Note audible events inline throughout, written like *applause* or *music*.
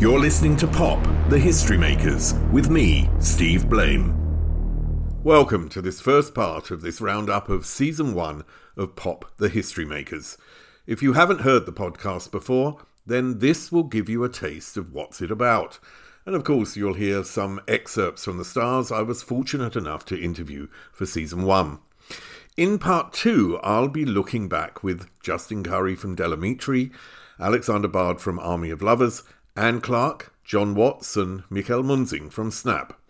You're listening to Pop, the History Makers, with me, Steve Blame. Welcome to this first part of this roundup of season one of Pop, the History Makers. If you haven't heard the podcast before, then this will give you a taste of what's it about. And of course, you'll hear some excerpts from the stars I was fortunate enough to interview for season one. In part two, I'll be looking back with Justin Currie from Del Amitri, Alexander Bard from Army of Lovers, Anne Clark, John Watts, and Michael Munzing from Snap.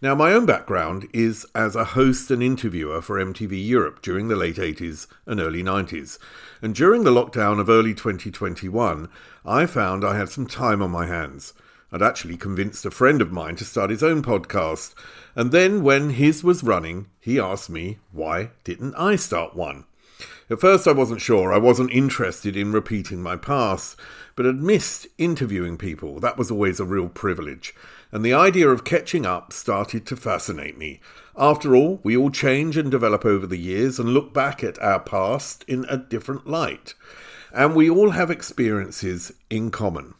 Now, my own background is as a host and interviewer for MTV Europe during the late 80s and early 90s. And during the lockdown of early 2021, I found I had some time on my hands. I'd actually convinced a friend of mine to start his own podcast. And then, when his was running, he asked me, why didn't I start one? At first, I wasn't sure. I wasn't interested in repeating my past but had missed interviewing people. That was always a real privilege. And the idea of catching up started to fascinate me. After all, we all change and develop over the years and look back at our past in a different light. And we all have experiences in common.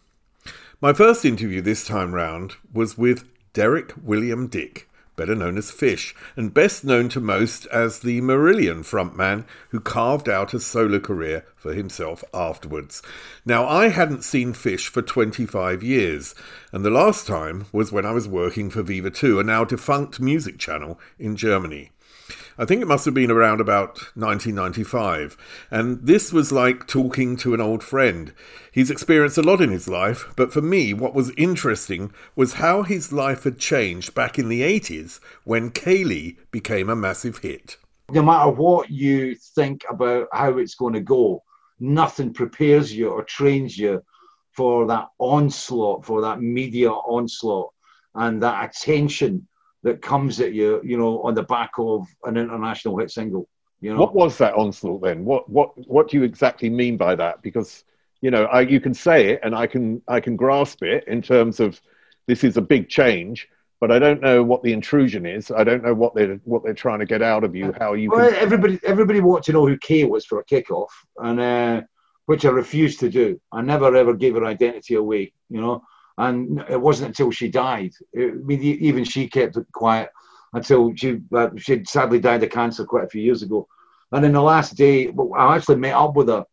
My first interview this time round was with Derek William Dick better known as Fish, and best known to most as the Marillion frontman who carved out a solo career for himself afterwards. Now, I hadn't seen Fish for 25 years, and the last time was when I was working for Viva 2, a now defunct music channel in Germany. I think it must have been around about 1995. And this was like talking to an old friend. He's experienced a lot in his life, but for me, what was interesting was how his life had changed back in the 80s when Kayleigh became a massive hit. No matter what you think about how it's going to go, nothing prepares you or trains you for that onslaught, for that media onslaught and that attention that comes at you, you know, on the back of an international hit single. You know? What was that onslaught then? What what what do you exactly mean by that? Because you know, I, you can say it, and I can I can grasp it in terms of this is a big change, but I don't know what the intrusion is. I don't know what they're what they're trying to get out of you. How you? Well, can... everybody everybody wanted to know who Kay was for a kickoff, and uh, which I refused to do. I never ever gave her identity away. You know, and it wasn't until she died. I mean, even she kept it quiet until she uh, she sadly died of cancer quite a few years ago. And in the last day, I actually met up with her.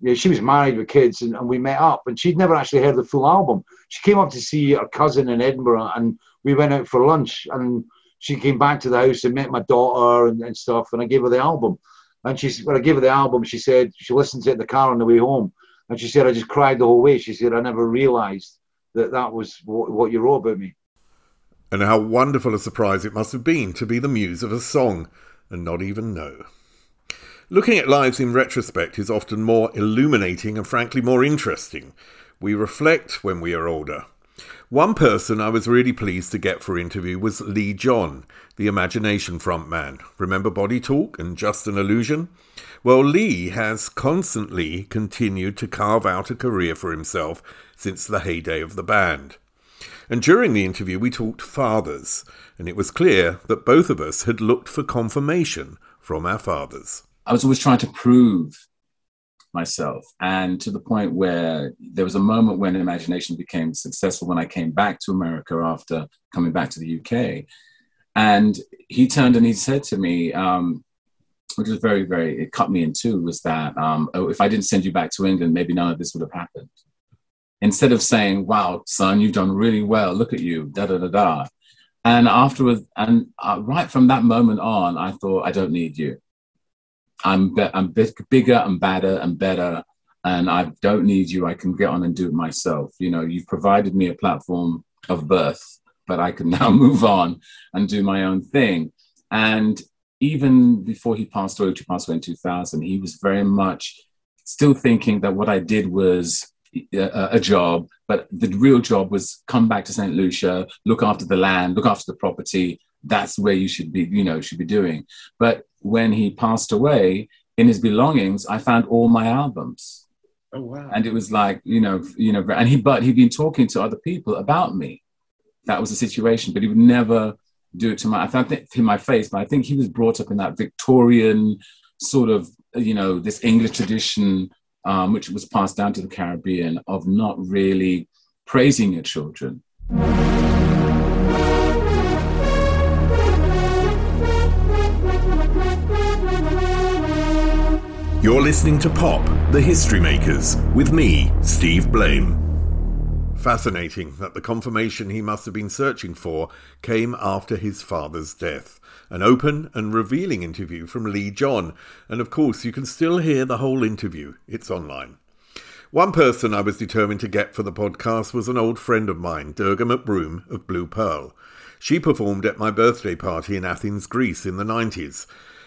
You know, she was married with kids, and, and we met up. And she'd never actually heard the full album. She came up to see her cousin in Edinburgh, and we went out for lunch. And she came back to the house and met my daughter and, and stuff. And I gave her the album. And she, when I gave her the album, she said she listened to it in the car on the way home. And she said, I just cried the whole way. She said, I never realized that that was what, what you wrote about me. And how wonderful a surprise it must have been to be the muse of a song and not even know. Looking at lives in retrospect is often more illuminating and frankly more interesting. We reflect when we are older. One person I was really pleased to get for interview was Lee John, the Imagination frontman. Remember Body Talk and Just an Illusion? Well, Lee has constantly continued to carve out a career for himself since the heyday of the band. And during the interview, we talked fathers, and it was clear that both of us had looked for confirmation from our fathers. I was always trying to prove myself, and to the point where there was a moment when imagination became successful when I came back to America after coming back to the UK. And he turned and he said to me, um, which was very, very, it cut me in two, was that, um, oh, if I didn't send you back to England, maybe none of this would have happened instead of saying, wow, son, you've done really well, look at you, da da da da. And afterwards, and uh, right from that moment on, I thought, I don't need you. I'm, be- I'm big, bigger and badder and better, and I don't need you. I can get on and do it myself. You know, you've provided me a platform of birth, but I can *laughs* now move on and do my own thing. And even before he passed away, he passed away in 2000, he was very much still thinking that what I did was a, a, job, but the real job was come back to St. Lucia, look after the land, look after the property. That's where you should be, you know, should be doing. But when he passed away, in his belongings, I found all my albums. Oh wow! And it was like, you know, you know, and he, but he'd been talking to other people about me. That was the situation, but he would never do it to my, I think to my face. But I think he was brought up in that Victorian sort of, you know, this English tradition um, which was passed down to the Caribbean, of not really praising your children. You're listening to Pop, the History Makers, with me, Steve Blame. Fascinating that the confirmation he must have been searching for came after his father's death. An open and revealing interview from Lee John, and of course, you can still hear the whole interview. It's online. One person I was determined to get for the podcast was an old friend of mine, Durga McBroom of Blue Pearl. She performed at my birthday party in Athens, Greece in the 90s.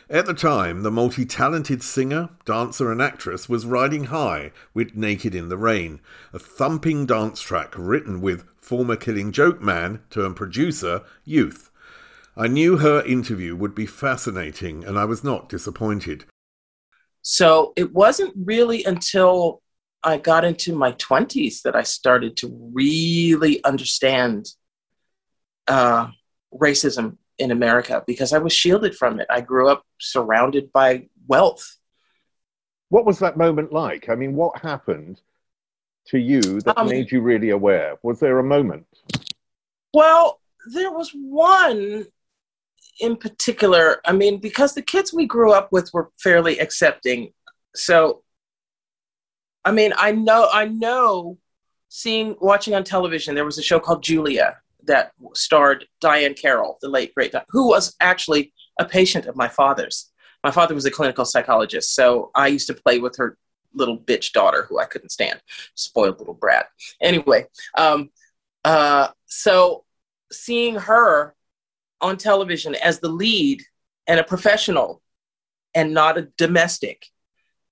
At the time, the multi talented singer, dancer, and actress was riding high with Naked in the Rain, a thumping dance track written with former Killing Joke man turned producer, Youth. I knew her interview would be fascinating, and I was not disappointed. So it wasn't really until I got into my 20s that I started to really understand uh, racism in America because I was shielded from it. I grew up surrounded by wealth. What was that moment like? I mean, what happened to you that um, made you really aware? Was there a moment? Well, there was one in particular. I mean, because the kids we grew up with were fairly accepting. So, I mean, I know, I know seeing, watching on television, there was a show called Julia that starred Diahann Carroll, the late great, who was actually a patient of my father's. My father was a clinical psychologist, so I used to play with her little bitch daughter who I couldn't stand, spoiled little brat. Anyway, um, uh, so seeing her on television as the lead and a professional and not a domestic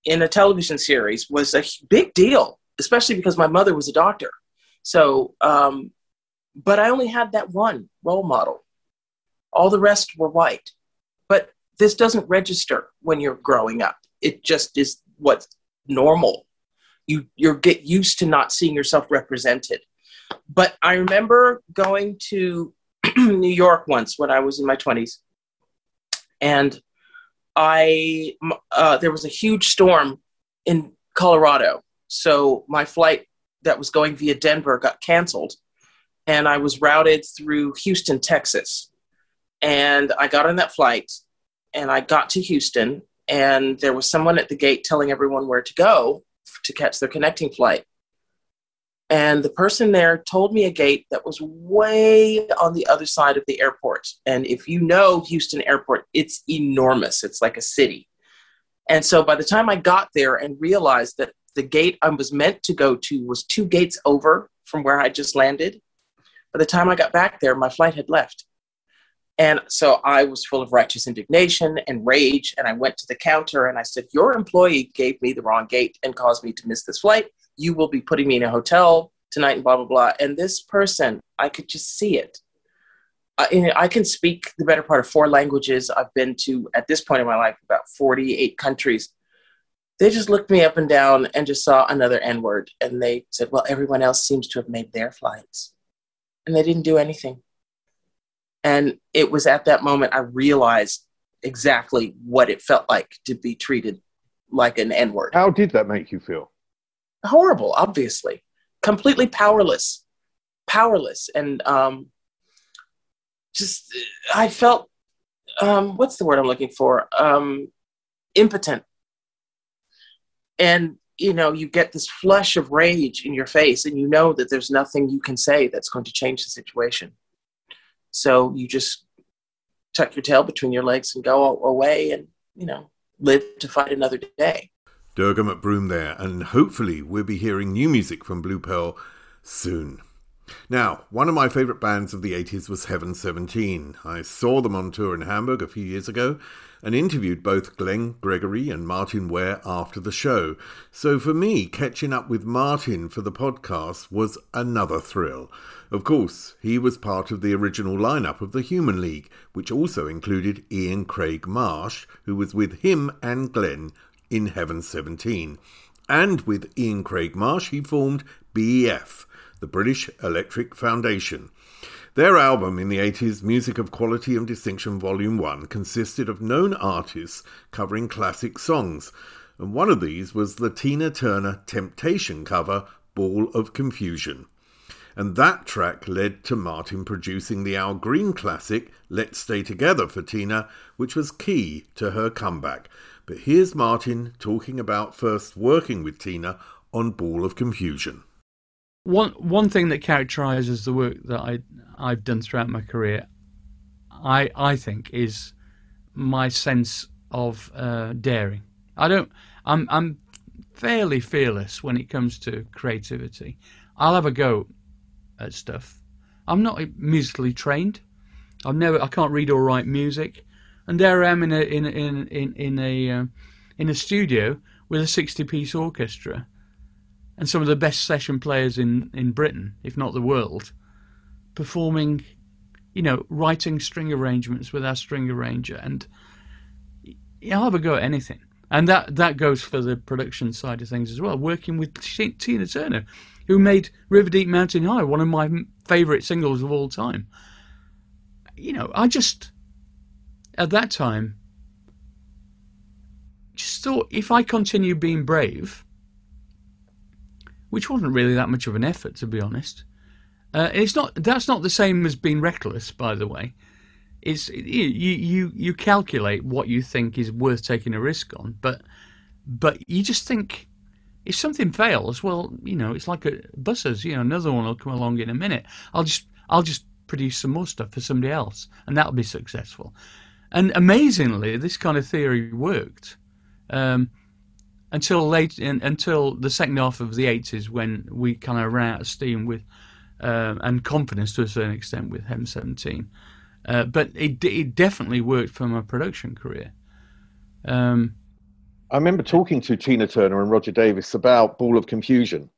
in a television series was a big deal, especially because my mother was a doctor. So um, but I only had that one role model. All the rest were white. But this doesn't register when you're growing up. It just is what's normal. You you get used to not seeing yourself represented. But I remember going to *clears throat* New York once when I was in my 20s. And I uh, there was a huge storm in Colorado. So my flight that was going via Denver got canceled and I was routed through Houston, Texas. And I got on that flight and I got to Houston, and there was someone at the gate telling everyone where to go to catch their connecting flight. And the person there told me a gate that was way on the other side of the airport. And if you know Houston Airport, it's enormous, it's like a city. And so by the time I got there and realized that the gate I was meant to go to was two gates over from where I just landed, by the time I got back there, my flight had left. And so I was full of righteous indignation and rage. And I went to the counter and I said, Your employee gave me the wrong gate and caused me to miss this flight. You will be putting me in a hotel tonight and blah, blah, blah. And this person, I could just see it. I, I can speak the better part of four languages. I've been to, at this point in my life, about 48 countries. They just looked me up and down and just saw another N word. And they said, Well, everyone else seems to have made their flights and they didn't do anything. And it was at that moment I realized exactly what it felt like to be treated like an N word. How did that make you feel? Horrible, obviously. Completely powerless. Powerless. And um, just, I felt, um, what's the word I'm looking for? Um, impotent. And you know you get this flush of rage in your face and you know that there's nothing you can say that's going to change the situation. So you just tuck your tail between your legs and go away and you know live to fight another day. Durga mcbroom there and hopefully we'll be hearing new music from blue pearl soon. Now, one of my favourite bands of the 80s was Heaven 17. I saw them on tour in Hamburg a few years ago and interviewed both Glenn Gregory and Martyn Ware after the show. So for me, catching up with Martyn for the podcast was another thrill. Of course, he was part of the original lineup of the Human League, which also included Ian Craig Marsh, who was with him and Glenn in Heaven 17. And with Ian Craig Marsh, he formed BEF, the British Electric Foundation. Their album in the 80s, Music of Quality and Distinction Volume 1, consisted of known artists covering classic songs, and one of these was the Tina Turner Temptation cover, Ball of Confusion. and that track led to Martyn producing the Al Green classic Let's Stay Together for Tina, which was key to her comeback. But here's Martyn talking about first working with Tina on Ball of Confusion. One one thing that characterises the work that I I've done throughout my career, I I think, is my sense of uh, daring. I don't. I'm I'm fairly fearless when it comes to creativity. I'll have a go at stuff. I'm not musically trained. I've never. I can't read or write music, and there I am in a in in in in a uh, in a studio with a sixty-piece orchestra, and some of the best session players in in Britain, if not the world, performing, you know, writing string arrangements with our string arranger, and I'll have a go at anything. And that, that goes for the production side of things as well. Working with Tina Turner, who made River Deep Mountain High one of my favourite singles of all time. You know, I just, at that time, just thought if I continue being brave, which wasn't really that much of an effort, to be honest. Uh, it's not. That's not the same as being reckless, by the way. It's you you you calculate what you think is worth taking a risk on, but but you just think if something fails, well, you know, it's like a, buses. You know, another one will come along in a minute. I'll just I'll just produce some more stuff for somebody else, and that'll be successful. And amazingly, this kind of theory worked. Um, until late in, until the second half of the 80s when we kind of ran out of steam with uh, and confidence to a certain extent with Heaven 17 uh, but it, it definitely worked for my production career. Um, I remember talking to Tina Turner and Roger Davies about Ball of Confusion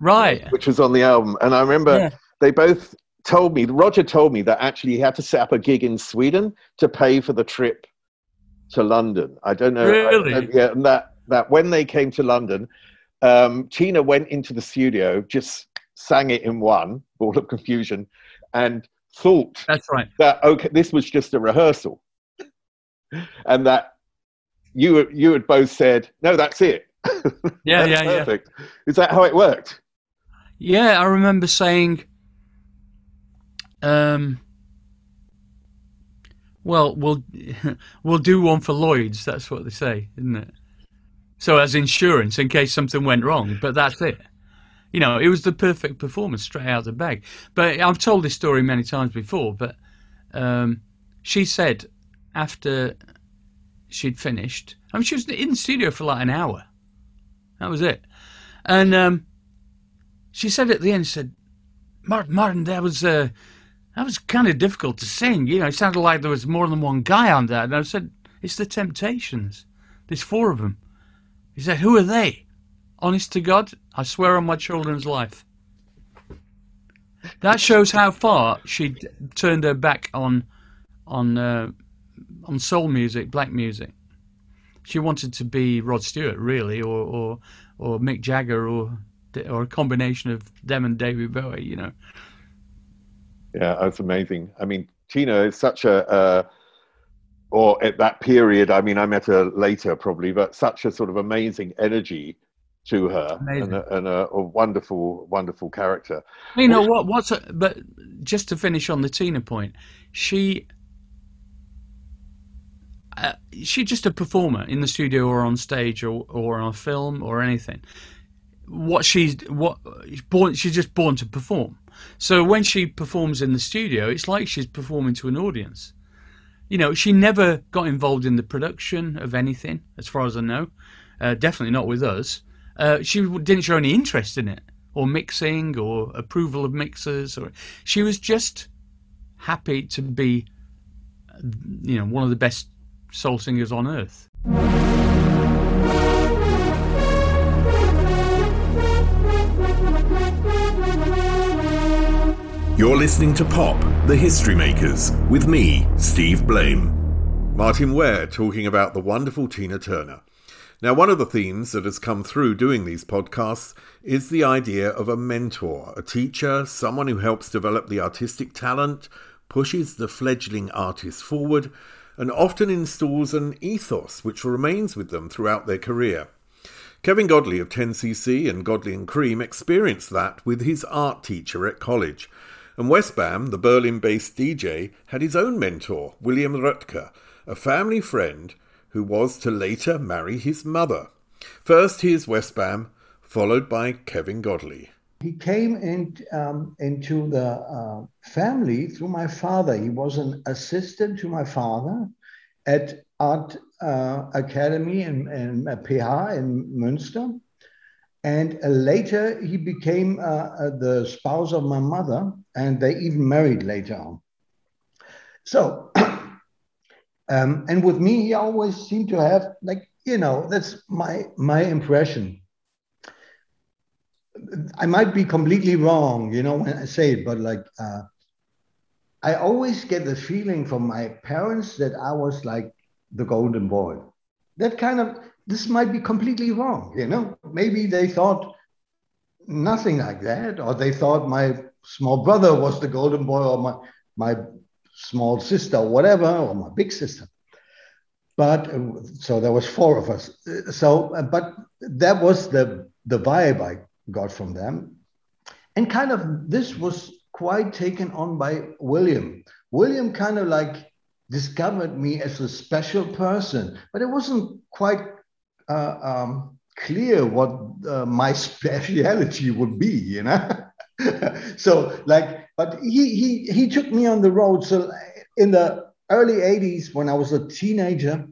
right. which was on the album. And I remember yeah. they both told me Roger told me that actually he had to set up a gig in Sweden to pay for the trip to London. I don't know. Really? I, yeah and that that when they came to London, um, Tina went into the studio, just sang it in one, Ball of Confusion, and thought that's right that okay, this was just a rehearsal, and that you you had both said no, that's it. *laughs* Yeah, that's yeah, perfect. yeah. Is that how it worked? Yeah, I remember saying. Um, well, we'll *laughs* we'll do one for Lloyd's. That's what they say, isn't it? So as insurance in case something went wrong, but that's it. You know, it was the perfect performance straight out of the bag. But I've told this story many times before, but um, she said after she'd finished, I mean, she was in the studio for like an hour. That was it. And um, she said at the end, she said, Martin, Martin, that was, uh, that was kind of difficult to sing. You know, it sounded like there was more than one guy on that. And I said, it's the Temptations. There's four of them. He said, Who are they? Honest to God, I swear on my children's life. That shows how far she turned her back on on uh, on soul music, black music. She wanted to be Rod Stewart, really, or or, or Mick Jagger, or or a combination of them and David Bowie. You know. Yeah, that's amazing. I mean, Tina is such a, a or at that period, I mean, I met her later probably, but such a sort of amazing energy to her and, a, and a, a, wonderful, wonderful character. You know what? What's a, but just to finish on the Tina point, she uh, she's just a performer in the studio or on stage or or on a film or anything. What she's what she's born, she's just born to perform. So when she performs in the studio, it's like she's performing to an audience you know, she never got involved in the production of anything, as far as I know. Uh, definitely not with us. Uh, she didn't show any interest in it, or mixing, or approval of mixers. Or she was just happy to be, you know, one of the best soul singers on earth. You're listening to Pop, the History Makers, with me, Steve Blame. Martyn Ware talking about the wonderful Tina Turner. Now, one of the themes that has come through doing these podcasts is the idea of a mentor, a teacher, someone who helps develop the artistic talent, pushes the fledgling artist forward, and often installs an ethos which remains with them throughout their career. Kevin Godley of 10cc and Godley and Creme experienced that with his art teacher at college. And Westbam, the Berlin based DJ, had his own mentor, William Röttger, a family friend who was to later marry his mother. First, here's Westbam, followed by Kevin Godley. He came in, um, into the uh, family through my father. He was an assistant to my father at Art uh, Academy in, in uh, PH in Münster. And uh, later he became uh, uh, the spouse of my mother, and they even married later on. So, *clears throat* um, and with me, he always seemed to have, like, you know, that's my my impression. I might be completely wrong, you know, when I say it, but like, uh, I always get the feeling from my parents that I was like the golden boy. That kind of, this might be completely wrong, you know? Maybe they thought nothing like that, or they thought my small brother was the golden boy, or my, my small sister, or whatever, or my big sister. But so there was four of us. So, but that was the the vibe I got from them, and kind of this was quite taken on by William. William kind of like discovered me as a special person, but it wasn't quite uh, um, clear what uh, my *laughs* speciality would be, you know. *laughs* so like, but he he he took me on the road. So in the early '80s, when I was a teenager,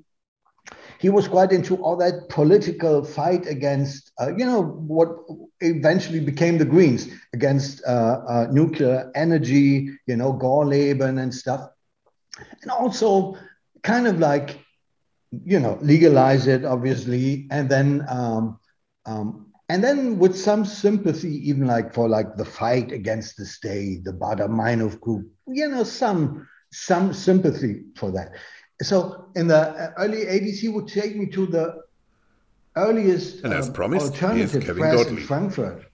he was quite into all that political fight against, uh, you know, what eventually became the Greens against uh, uh, nuclear energy, you know, Gorleben and stuff and also kind of like you know legalize it obviously and then um, um, and then with some sympathy even like for like the fight against the state the Baader-Meinhof group you know some some sympathy for that so in the early 80s he would take me to the earliest and as um, promised, alternative press Godley. in Frankfurt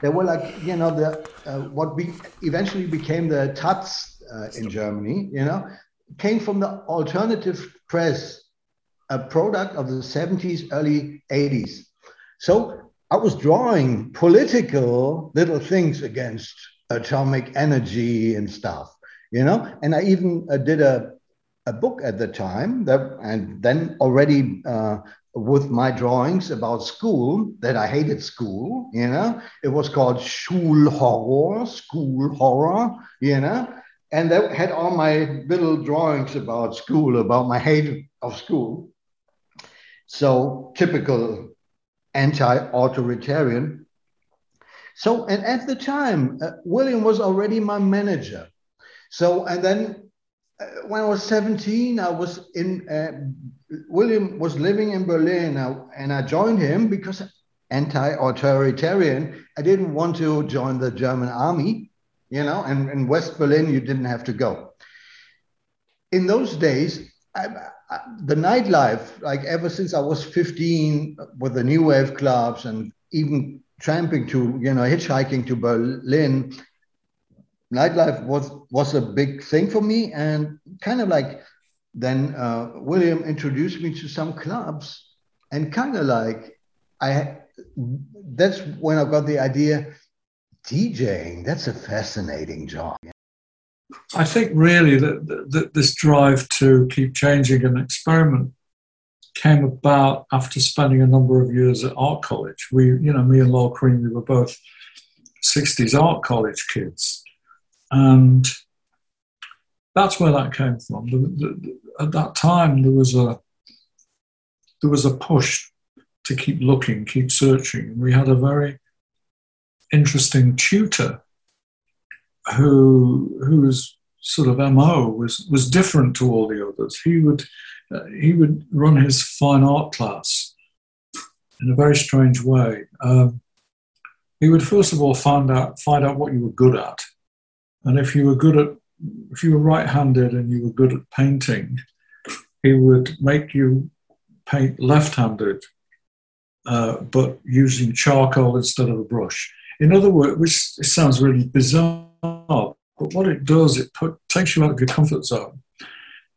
they were like you know the uh, what be, eventually became the Taz uh, in Germany, you know, came from the alternative press, a product of the 70s, early 80s. So I was drawing political little things against atomic energy and stuff, you know, and I even uh, did a, a book at the time that, and then already uh, with my drawings about school that I hated school, you know, it was called Schulhorror, school horror, you know, and that had all my little drawings about school, about my hate of school. So typical anti-authoritarian. So, and at the time, uh, William was already my manager. So, and then uh, when I was 17, I was in, uh, William was living in Berlin uh, and I joined him because anti-authoritarian. I didn't want to join the German army you know, and in West Berlin, you didn't have to go. In those days, I, I, the nightlife, like ever since I was 15 with the new wave clubs and even tramping to, you know, hitchhiking to Berlin, nightlife was, was a big thing for me. And kind of like then uh, William introduced me to some clubs and kind of like I, that's when I got the idea DJing, that's a fascinating job. I think really that, that this drive to keep changing and experiment came about after spending a number of years at art college. We, you know, me and Lol Creme, we were both 60s art college kids. And that's where that came from. The, the, at that time, there was a there was a push to keep looking, keep searching. And We had a very interesting tutor who whose sort of mo was was different to all the others. He would uh, he would run his fine art class in a very strange way. Um, he would first of all find out find out what you were good at, and if you were good at if you were right-handed and you were good at painting, he would make you paint left-handed, uh, but using charcoal instead of a brush. In other words, which sounds really bizarre, Oh, but what it does, it put, takes you out of your comfort zone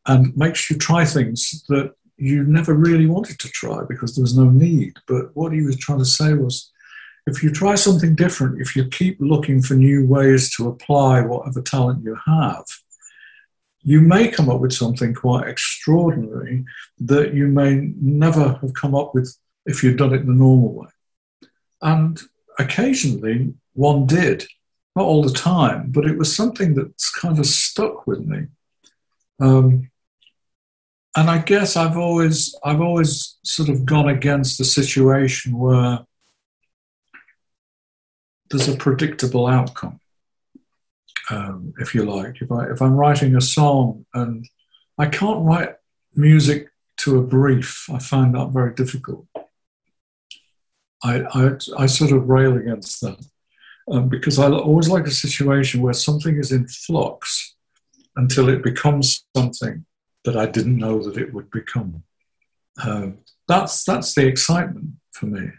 and makes you try things that you never really wanted to try because there was no need. But what he was trying to say was if you try something different, if you keep looking for new ways to apply whatever talent you have, you may come up with something quite extraordinary that you may never have come up with if you'd done it the normal way. And occasionally one did, not all the time, but it was something that's kind of stuck with me. Um, and I guess I've always I've always sort of gone against the situation where there's a predictable outcome, um, if you like. If I if I'm writing a song and I can't write music to a brief, I find that very difficult. I I, I sort of rail against that um, because I always like a situation where something is in flux until it becomes something that I didn't know that it would become. Uh, that's that's the excitement for me.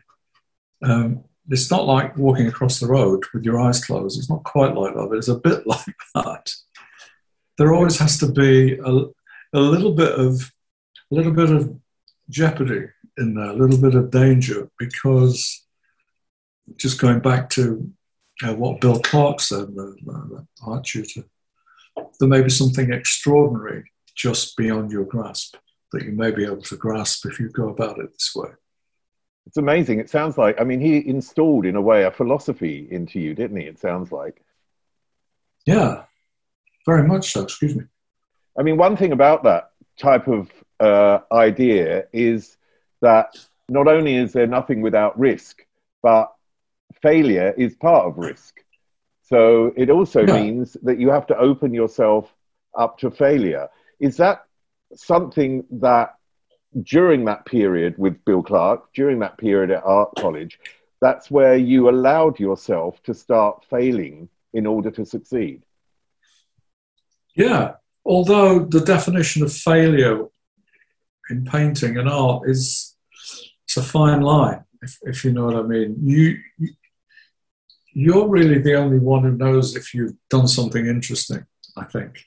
Um, it's not like walking across the road with your eyes closed. It's not quite like that, but it's a bit *laughs* like that. There always has to be a, a little bit of a little bit of jeopardy in there, a little bit of danger, because just going back to uh, what Bill Clark said, the, the art tutor, there may be something extraordinary just beyond your grasp that you may be able to grasp if you go about it this way. It's amazing. It sounds like, I mean, he installed in a way a philosophy into you, didn't he? It sounds like. Yeah, very much so. Excuse me. I mean, one thing about that type of uh, idea is that not only is there nothing without risk, but failure is part of risk. So it also yeah. means that you have to open yourself up to failure. Is that something that during that period with Bill Clark, during that period at art college, that's where you allowed yourself to start failing in order to succeed? Yeah, although the definition of failure in painting and art is it's a fine line, if, if you know what I mean. You, you're really the only one who knows if you've done something interesting, I think.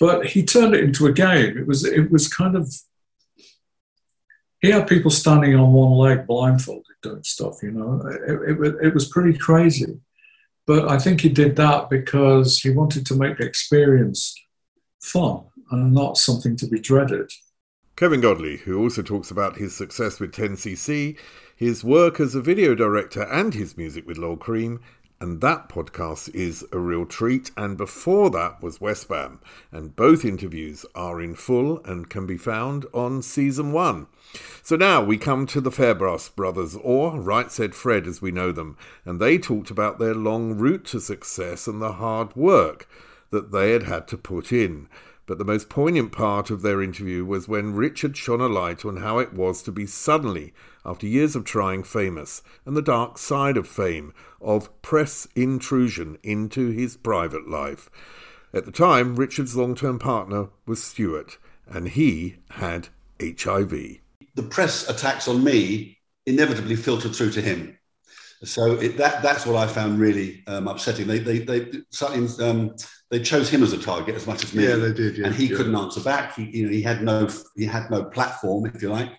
But he turned it into a game. It was it was kind of he had people standing on one leg blindfolded doing stuff. You know, it, it, it was pretty crazy. But I think he did that because he wanted to make the experience fun and not something to be dreaded. Kevin Godley, who also talks about his success with 10cc, his work as a video director, and his music with Lol Creme. and that podcast is a real treat. And before that was Westbam, and both interviews are in full and can be found on season one. So now we come to the Fairbrass brothers, or Right Said Fred as we know them, and they talked about their long route to success and the hard work that they had had to put in. But the most poignant part of their interview was when Richard shone a light on how it was to be suddenly, after years of trying, famous, and the dark side of fame, of press intrusion into his private life. At the time, Richard's long term partner was Stuart, and he had HIV. The press attacks on me inevitably filtered through to him. So it, that that's what I found really um, upsetting. They they they um, they chose him as a target as much as me. Yeah, they did. Yeah, and he yeah. couldn't answer back. He you know he had no he had no platform, if you like.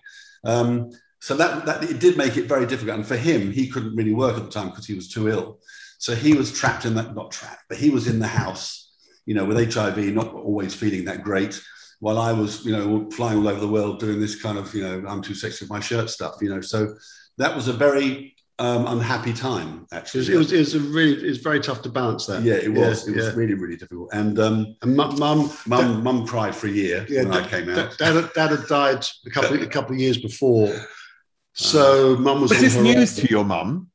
Um, so that that it did make it very difficult. And for him, he couldn't really work at the time because he was too ill. So he was trapped in that not trapped, but he was in the house, you know, with HIV, not always feeling that great. While I was, you know, flying all over the world doing this kind of, you know, I'm too sexy with my shirt stuff, you know. So that was a very um, unhappy time. Actually, it was, it was, it was a really it was very tough to balance that. Yeah, it was. Yeah, it was yeah. really really difficult. And um, and mum mum mum, mum cried for a year yeah, when dad, I came out. Dad, dad had died a couple a couple of years before, so uh, mum was. Was this news to your mum?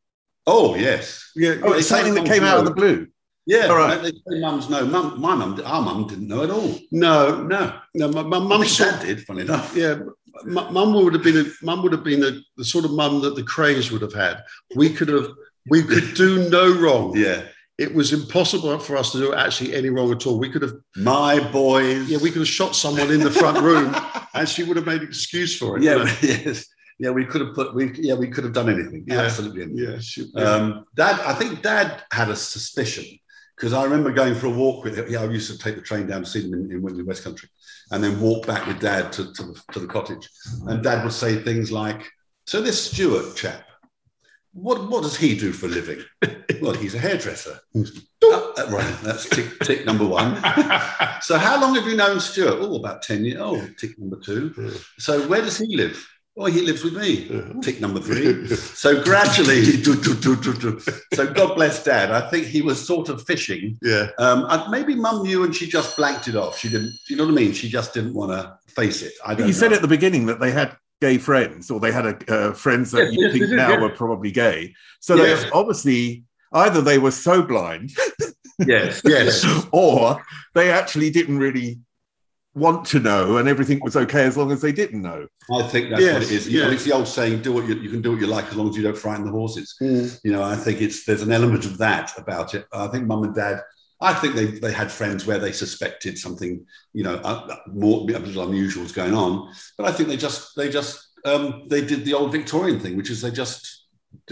Oh yes. Yeah. Oh, it's something that came out of the blue. Yeah, all right. They say mums know. Mum, my mum, our mum didn't know at all. No, no, no. My, my mum said did. Funny enough. Yeah, mum would have been a, mum would have been a, the sort of mum that the Krays would have had. We could have we could do no wrong. Yeah. It was impossible for us to do actually any wrong at all. We could have my boys. Yeah, we could have shot someone in the front room, *laughs* and she would have made an excuse for it. Yeah, you know? *laughs* yes, yeah. We could have put. We yeah, we could have done anything. Yeah. Absolutely. Anything. Yeah, yeah. Um, Dad, I think Dad had a suspicion because I remember going for a walk with him. Yeah, I used to take the train down to see them in, in Wembley West Country, and then walk back with Dad to, to, the, to the cottage. And Dad would say things like, "So this Stuart chap, what what does he do for a living? *laughs* well, he's a hairdresser. Uh, uh, right, that's tick, tick number one. *laughs* so how long have you known Stuart? Oh, about ten years. Oh, tick number two. So where does he live? Oh, he lives with me. Tick number three. *laughs* So gradually, *laughs* do, do, do, do, do. so God bless Dad. I think he was sort of fishing. Yeah. Um, maybe Mum knew and she just blanked it off. She didn't. You know what I mean? She just didn't want to face it. I don't. You said at the beginning that they had gay friends, or they had a, uh, friends that Yes, you yes, think they now yeah. were probably gay. So Yes. they obviously either they were so blind, Yes. *laughs* Yes. or they actually didn't really want to know, and everything was okay as long as they didn't know. I think that's Yes, what it is. And it's the old saying: "Do what you, you can do what you like as long as you don't frighten the horses." Mm. You know, I think it's there's an element of that about it. I think Mum and Dad. I think they, they had friends where they suspected something, you know, uh, more a little unusual was going on. But I think they just they just um, they did the old Victorian thing, which is they just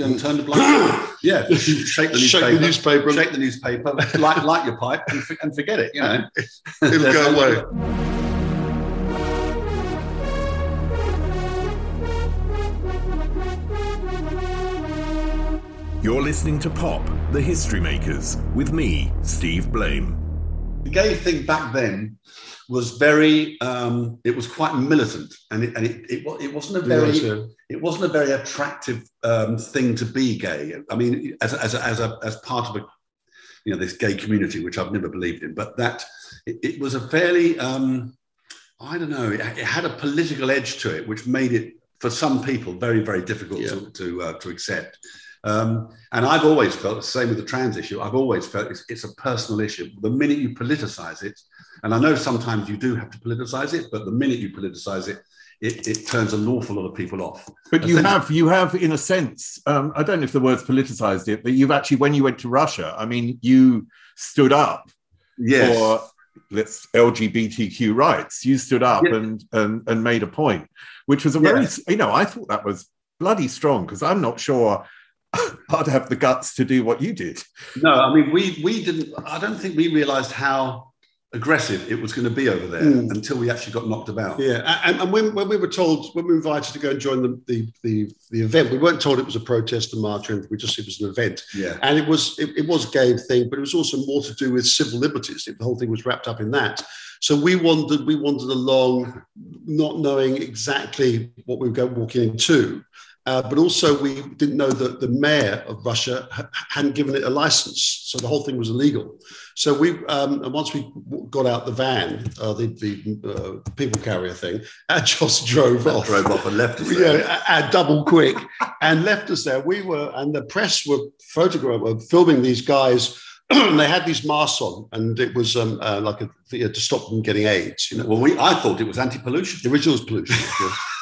um, turned a blind. eye. *coughs* yeah, shake the Shake newspaper, the newspaper. shake the newspaper, light light your pipe, and, and forget it. You know, *laughs* It'll go *laughs* away. You're listening to Pop, the History Makers, with me, Steve Blame. the gay thing back then was very um, it was quite militant and it, and it, it, it wasn't a very Yes, yeah. it wasn't a very attractive um, thing to be gay i mean as, a- as, a, as, a, as part of a you know this gay community which i've never believed in but that it, it was a fairly um, i don't know it, it had a political edge to it which made it for some people very very difficult Yeah. to, to, uh, to accept um, and I've always felt the same with the trans issue. I've always felt it's, it's a personal issue. The minute you politicize it, and I know sometimes you do have to politicize it, but the minute you politicize it, it, it turns an awful lot of people off. But you have, you have, in a sense, um, I don't know if the words politicized it, but you've actually, when you went to Russia, I mean, you stood up Yes. for let's LGBTQ rights. You stood up Yeah. and, and and made a point, which was a very, Yeah. you know, I thought that was bloody strong because I'm not sure *laughs* I'd have the guts to do what you did. No, I mean, we, we didn't, I don't think we realized how aggressive it was going to be over there Mm. until we actually got knocked about. Yeah, and, and when, when we were told, when we were invited to go and join the, the, the, the event, we weren't told it was a protest, a march, and. We just it was an event, Yeah. and it was it, it was a gay thing, but it was also more to do with civil liberties. The whole thing was wrapped up in that. So we wandered, we wandered along, not knowing exactly what we were going walking into. Uh, but also, we didn't know that the mayor of Russia ha- hadn't given it a license, so the whole thing was illegal. So we, um, and once we got out the van, uh, the, the uh, people carrier thing, *laughs* and just drove off. Drove off and left us there. Yeah, double quick, and left us there. We were, and the press were photograph, were filming these guys. *clears throat* and they had these masks on, and it was um, uh, like a, to stop them getting AIDS. You know, Well, we, I thought it was anti-pollution. the original was pollution. *laughs*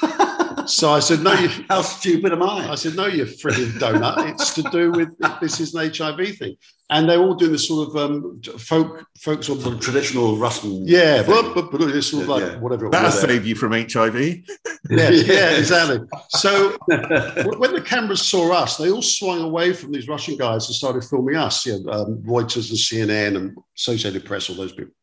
so I said, no, you, *laughs* How stupid am I? I said, no, you frigging donut. It's to do with this is an HIV thing. And they're all doing this sort of um, folk, folk sort of traditional Russian. yeah, but, but, but it's sort of like Yeah. whatever it That'll save you from HIV. *laughs* Yeah, yeah, exactly. So when the cameras saw us, they all swung away from these Russian guys and started filming us. Know, um, Reuters and CNN and Associated Press, all those people.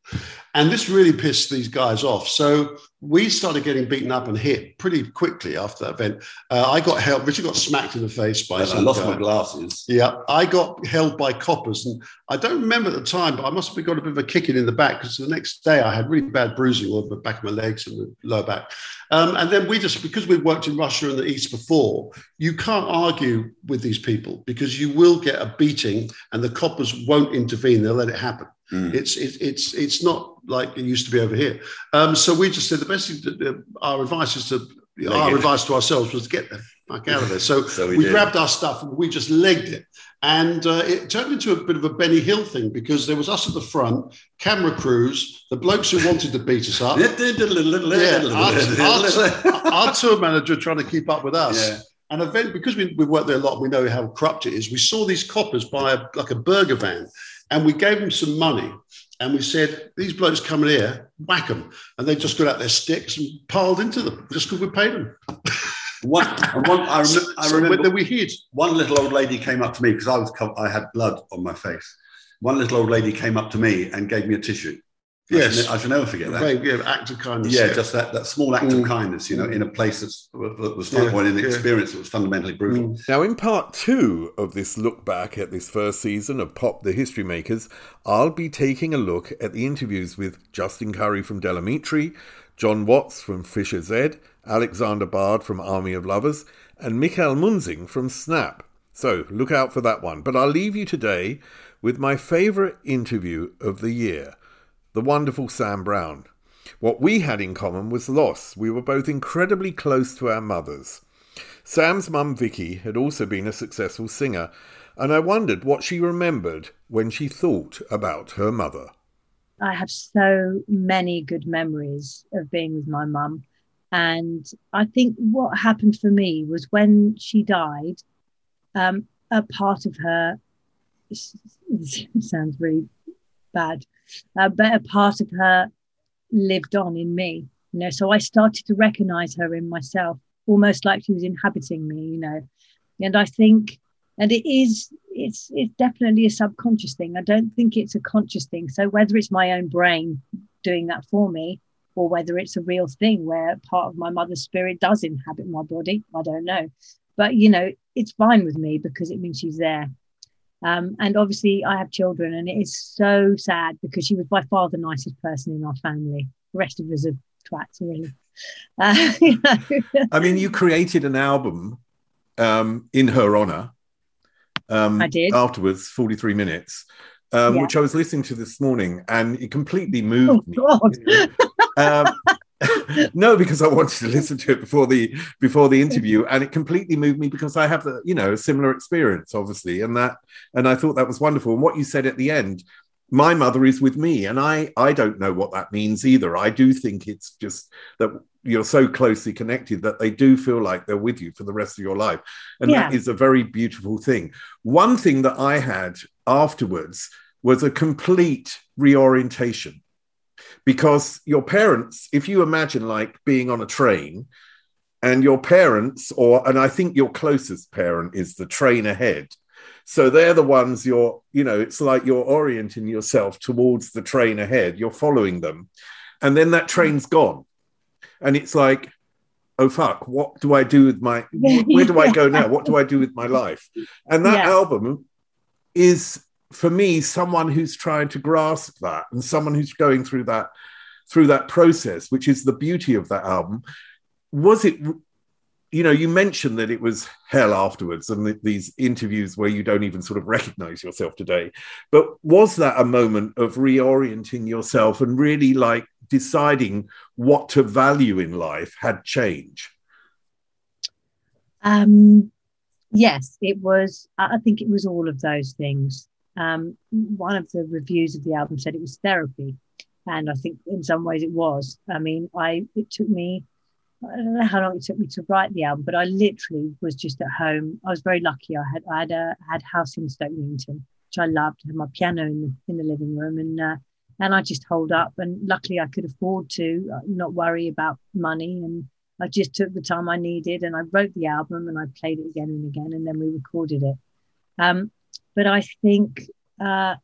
And this really pissed these guys off. So we started getting beaten up and hit pretty quickly after that event. Uh, I got held. Richard got smacked in the face by. I lost guy. my glasses. Yeah, I got held by coppers, and I don't remember at the time, but I must have got a bit of a kicking in the back because the next day I had really bad bruising on the back of my legs and the lower back. Um, and then we just, because we've worked in Russia and the East before, you can't argue with these people because you will get a beating, and the coppers won't intervene; they'll let it happen. Mm. It's it's it's it's not like it used to be over here. Um, so we just said the best thing. To, uh, our advice is to our advice to ourselves was to get the fuck out of there. So, *laughs* So we we, grabbed our stuff and we just legged it. And uh, it turned into a bit of a Benny Hill thing because there was us at the front, camera crews, the blokes who wanted to beat us up. *laughs* Yeah, our, our, our tour manager trying to keep up with us. Yeah. And event because we, we worked there a lot, we know how corrupt it is. We saw these coppers buy a, like a burger van, and we gave them some money, and we said, "These blokes coming here, whack them," and they just got out their sticks and piled into them just because we paid them. *laughs* One, and one, I, rem- I So remember then we hid. one little old lady came up to me because I was I had blood on my face, one little old lady came up to me and gave me a tissue. I Yes. shall, I shall never forget that. Very, yeah, act of kindness. Yeah, just that, that small act of Mm. kindness, you know, in a place that's, that was fun, Yeah, or in an yeah. experience that was fundamentally brutal. Mm. Now, in part two of this look back at this first season of Pop the History Makers, I'll be taking a look at the interviews with Justin Currie from Del Amitri, John Watts from Fischer-Z, Alexander Bard from Army of Lovers, and Mikhail Munzing from Snap. So look out for that one. But I'll leave you today with my favourite interview of the year the wonderful Sam Brown. What we had in common was loss. We were both incredibly close to our mothers. Sam's mum Vicki had also been a successful singer, and I wondered what she remembered when she thought about her mother. I have so many good memories of being with my mum. And I think what happened for me was when she died, um, a part of her *laughs* sounds really bad, a part of her lived on in me. You know, so I started to recognize her in myself, almost like she was inhabiting me. You know, and I think, and it is, it's it's definitely a subconscious thing. I don't think it's a conscious thing. So whether it's my own brain doing that for me, or whether it's a real thing where part of my mother's spirit does inhabit my body, I don't know. But you know, it's fine with me because it means she's there. Um, and obviously, I have children, and it is so sad because she was by far the nicest person in our family. The rest of us are twats, really. Uh, *laughs* you know. I mean, you created an album um, in her honor. Um, I did. Afterwards, 43 minutes, um, Yeah. which I was listening to this morning, and it completely Oh moved me. God! *laughs* um, *laughs* no, because I wanted to listen to it before the before the interview, and it completely moved me because I have the you know a similar experience, obviously, and that and I thought that was wonderful. And what you said at the end, my mother is with me, and I I don't know what that means either. I do think it's just that you're so closely connected that they do feel like they're with you for the rest of your life, and that Yeah. is a very beautiful thing. One thing that I had afterwards was a complete reorientation because your parents if you imagine like being on a train and your parents or and i think your closest parent is the train ahead. So they're the ones you're you know it's like you're orienting yourself towards the train ahead. You're following them. And then that train's gone. And it's like oh fuck what do i do with my where do i go now? What do i do with my life? And that *laughs* Yeah. album is for me someone who's trying to grasp that and someone who's going through that through that process which is the beauty of that album was it you know you mentioned that it was hell afterwards and th- these interviews where you don't even sort of recognize yourself today but was that a moment of reorienting yourself and really like deciding what to value in life had change Um, yes, it was. I I think it was all of those things. Um, one of the reviews of the album said it was therapy, and I think in some ways it was. I mean, I it took me. I don't know how long it took me to write the album, but I literally was just at home. I was very lucky. I had I had a had house in Stoke Newington, which I loved. I had my piano in the in the living room, and uh, and I just hold up. And luckily, I could afford to uh, not worry about money and I just took the time I needed and I wrote the album and I played it again and again and then we recorded it. Um, but I think uh,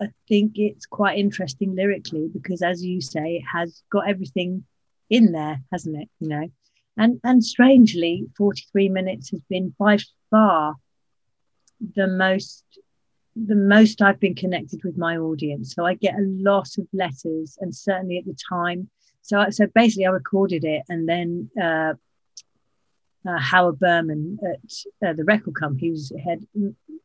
I think it's quite interesting lyrically because, as you say, it has got everything in there, hasn't it? You know, and and strangely, forty three minutes has been by far the most the most I've been connected with my audience. So I get a lot of letters, and certainly at the time. So so basically, I recorded it, and then uh, uh, Howard Berman at uh, the record company, was head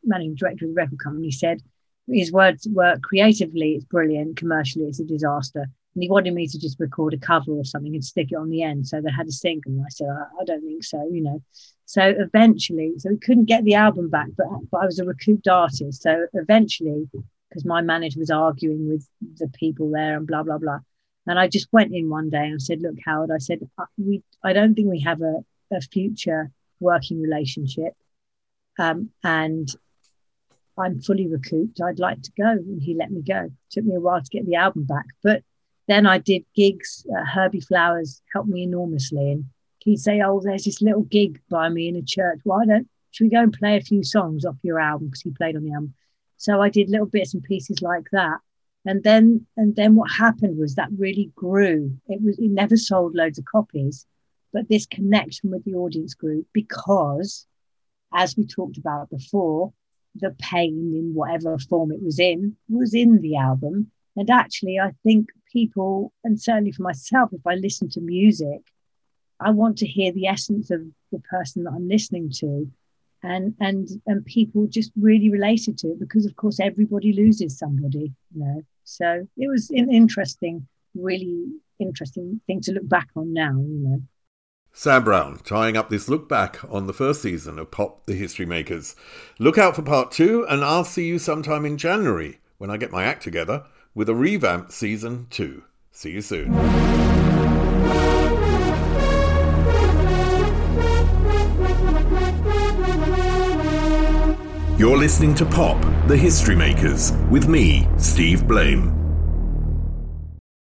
managing director of the record company, said his words were creatively it's brilliant, commercially it's a disaster, and he wanted me to just record a cover or something and stick it on the end, so they had a single. And I said, I, I don't think so, you know. So eventually, so we couldn't get the album back, but but I was a recouped artist, so eventually, because my manager was arguing with the people there and blah blah blah. And I just went in one day and said, "Look, Howard," I said, "We, I don't think we have a, a future working relationship, um, and I'm fully recouped. I'd like to go." And he let me go. took me a while to get the album back, but then I did gigs. Uh, Herbie Flowers helped me enormously, and he'd say, "Oh, there's this little gig by me in a church. Why don't should we go and play a few songs off your album?" Because he played on the album. So I did little bits and pieces like that. And then and then what happened was that really grew. It was it never sold loads of copies, but this connection with the audience group because as we talked about before, the pain in whatever form it was in was in the album. And actually, I think people, and certainly for myself, if I listen to music, I want to hear the essence of the person that I'm listening to. And and and people just really related to it because of course everybody loses somebody, you know. So it was an interesting, really interesting thing to look back on now, you know. Sam Brown tying up this look back on the first season of Pop the History Makers. Look out for part two, and I'll see you sometime in January when I get my act together with a revamped season two. See you soon. You're listening to Pop the History Makers with me, Steve Blame.